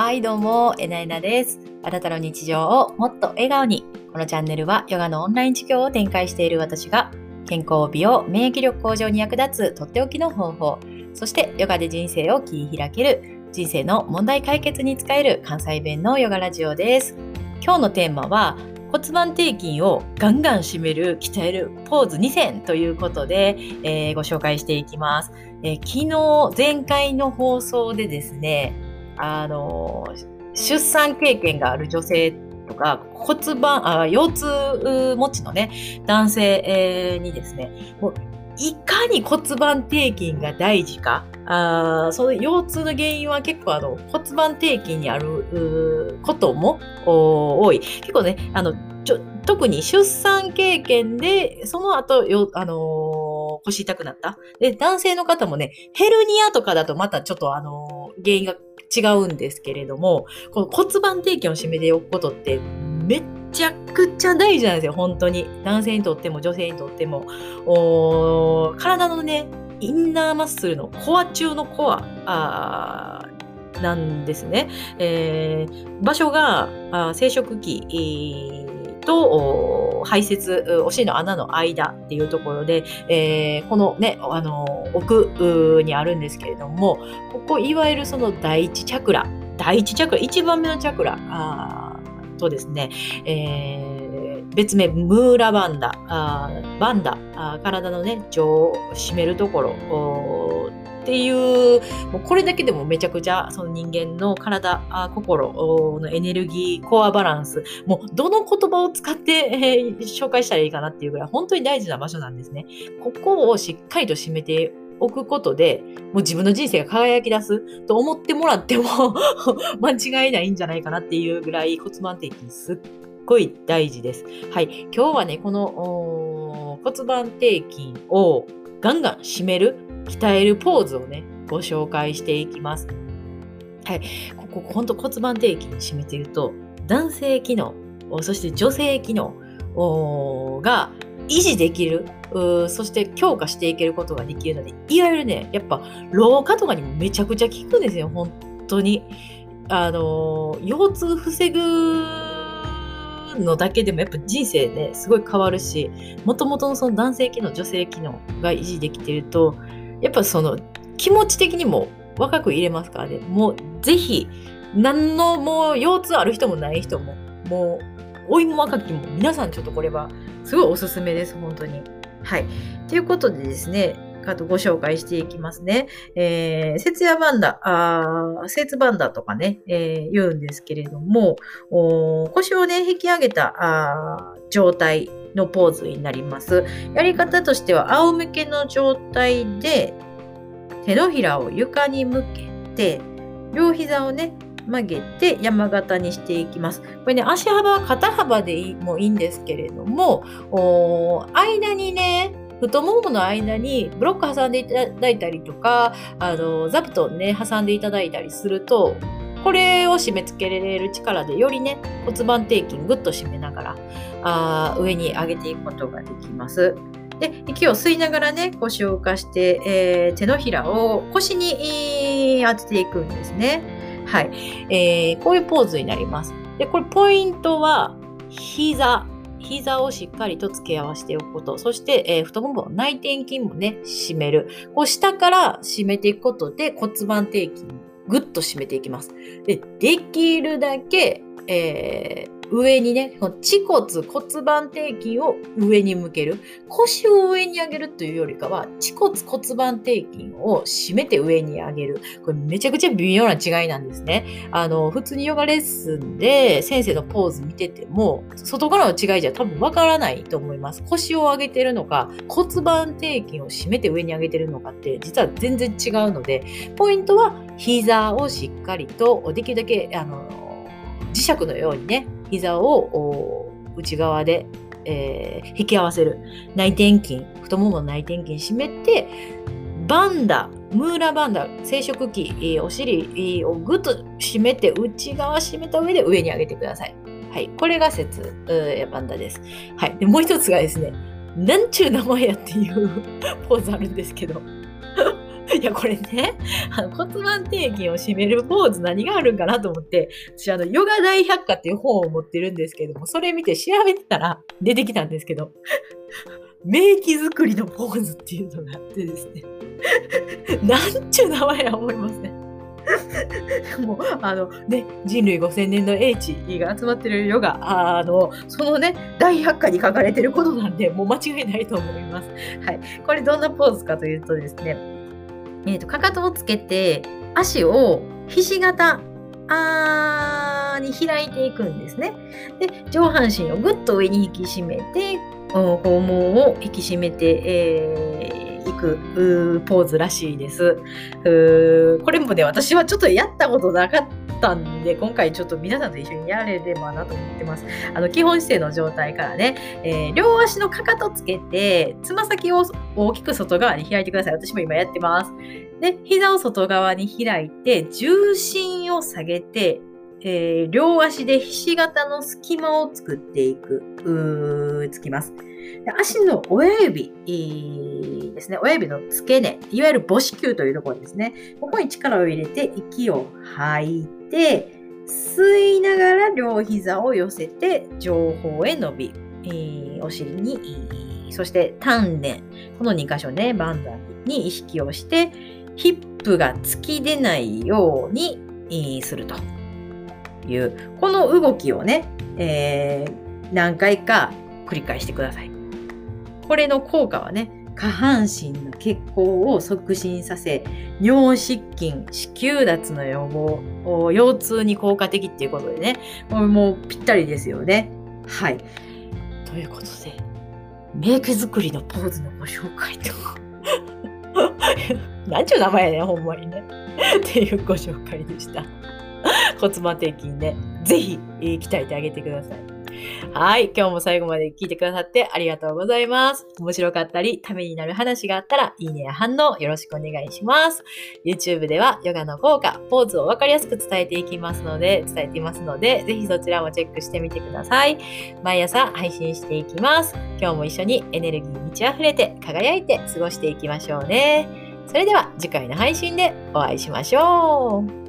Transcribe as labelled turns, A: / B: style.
A: はい、どうも、えなえなです。あなたの日常をもっと笑顔に。このチャンネルはヨガのオンライン授業を展開している私が、健康美容、免疫力向上に役立つとっておきの方法、そしてヨガで人生を切り開ける、人生の問題解決に使える関西弁のヨガラジオです。今日のテーマは、骨盤底筋をガンガン締める、鍛えるポーズ2選ということで、えーご紹介していきます。えー昨日、前回の放送でですね、あの出産経験がある女性とか骨盤あ腰痛持ちのね男性、にですねもういかに骨盤底筋が大事かあその腰痛の原因は結構あの骨盤底筋にあることも多い。結構ねあのちょ特に出産経験でその後よあのー腰痛くなった？で男性の方もねヘルニアとかだとまたちょっとあの原因が違うんですけれども、この骨盤底筋を締めておくことってめっちゃくちゃ大事なんですよ、本当に。男性にとっても女性にとっても。お体のね、インナーマッスルのコア中のコアあなんですね。えー場所があ生殖器えーと排泄、お尻の穴の間っていうところで、えーこのね、あの奥にあるんですけれども、ここいわゆるその第一チャクラ、第一チャクラ、一番目のチャクラとですね、えー別名ムーラバンダ、あバンダ、あ体のね、腸を締めるところっていう、もうこれだけでもめちゃくちゃその人間の体、あ心のエネルギー、コアバランス、もうどの言葉を使って、えー紹介したらいいかなっていうぐらい本当に大事な場所なんですね。ここをしっかりと締めておくことで、もう自分の人生が輝き出すと思ってもらっても 間違いないんじゃないかなっていうぐらい骨盤底筋すっごい大事です。はい。今日はね、この骨盤底筋をガンガン締める、鍛えるポーズをね、ご紹介していきます。はい。ここ、ほんと骨盤底筋に締めてると、男性機能、そして女性機能が維持できるそして強化していけることができるので、いわゆるね、やっぱ老化とかにもめちゃくちゃ効くんですよ、本当に。あの腰痛防ぐのだけでもやっぱ人生ね、すごい変わるし、もともとのその男性機能、女性機能が維持できてると、やっぱその気持ち的にも若く入れますからね、もうぜひ、何のもう腰痛ある人もない人も、もう老いも若きも皆さんちょっとこれはすごいおすすめです、本当に。はい。ということでですね、あとご紹介していきますね。えー、節夜バンダ、あ節バンダとかね、えー言うんですけれども、お腰をね、引き上げたあ状態のポーズになります。やり方としては、仰向けの状態で、手のひらを床に向けて、両膝をね、曲げて山形にしていきます。これね、足幅は肩幅でいいもいいんですけれども、お間にね、太ももの間にブロック挟んでいただいたりとか、あの、座布団ね、挟んでいただいたりすると、これを締め付けられる力でよりね、骨盤底筋ぐっと締めながら、あ上に上げていくことができます。で、息を吸いながらね、腰を浮かして、えー手のひらを腰に当てていくんですね。はい。えーこういうポーズになります。で、これポイントは、膝。膝をしっかりと付け合わせておくこと。そして、えー太もも内転筋もね、締める。こう下から締めていくことで骨盤底筋ぐっと締めていきます。で、できるだけ、えー上にね、この恥骨骨盤底筋を上に向ける。腰を上に上げるというよりかは、恥骨骨盤底筋を締めて上に上げる。これめちゃくちゃ微妙な違いなんですね。あの、普通にヨガレッスンで先生のポーズ見てても、外からの違いじゃ多分わからないと思います。腰を上げてるのか、骨盤底筋を締めて上に上げてるのかって、実は全然違うので、ポイントは膝をしっかりと、できるだけ、あの、磁石のようにね、膝を内側で、えー引き合わせる。内転筋、太ももの内転筋締めて、バンダ、ムーラバンダ、生殖器、お尻をぐっと締めて、内側締めた上で上に上げてください。はい。これが節、うーバンダです。はい。で、もう一つがですね、なんちゅう名前やっていう ポーズあるんですけど、いや、これね、あの骨盤底筋を締めるポーズ何があるんかなと思って、私、あの、ヨガ大百科っていう本を持ってるんですけども、それ見て調べてたら出てきたんですけど、免疫作りのポーズっていうのがあってですね、なんちゅう名前や思いますね。もう、あのね、人類5000年の英知が集まってるヨガ、あの、そのね、大百科に書かれてることなんで、もう間違いないと思います。はい。これどんなポーズかというとですね、えっ、ー、と、かかとをつけて、足をひし形あに開いていくんですね。で、上半身をぐっと上に引き締めて、肛門を引き締めて、えーいくポーズらしいです。これもね、私はちょっとやったことなかったんで、今回ちょっと皆さんと一緒にやれればなと思ってます。あの基本姿勢の状態からね、えー、両足のかかとつけて、つま先を大きく外側に開いてください。私も今やってます。で、膝を外側に開いて、重心を下げて、えー、両足でひし形の隙間を作っていく。うーつきます。足の親指ですね、親指の付け根、いわゆる母子球というところですね。ここに力を入れて息を吐いて、吸いながら両膝を寄せて上方へ伸び、えー、お尻に、そして丹田、この2箇所ね、バンダに意識をして、ヒップが突き出ないように、するという、この動きをね、えー、何回か繰り返してください。これの効果はね、下半身の血行を促進させ、尿失禁、子宮脱の予防、腰痛に効果的っていうことでね、これもうぴったりですよね。はい。ということで、メイク作りのポーズのご紹介と、なんちゅう名前やね、ほんまにね。っていうご紹介でした。骨盤底筋ね、ぜひ鍛えてあげてください。はい。今日も最後まで聞いてくださってありがとうございます。面白かったり、ためになる話があったら、いいねや反応よろしくお願いします。YouTube ではヨガの効果、ポーズをわかりやすく伝えていきますので、伝えていますので、ぜひそちらもチェックしてみてください。毎朝配信していきます。今日も一緒にエネルギーに満ち溢れて輝いて過ごしていきましょうね。それでは次回の配信でお会いしましょう。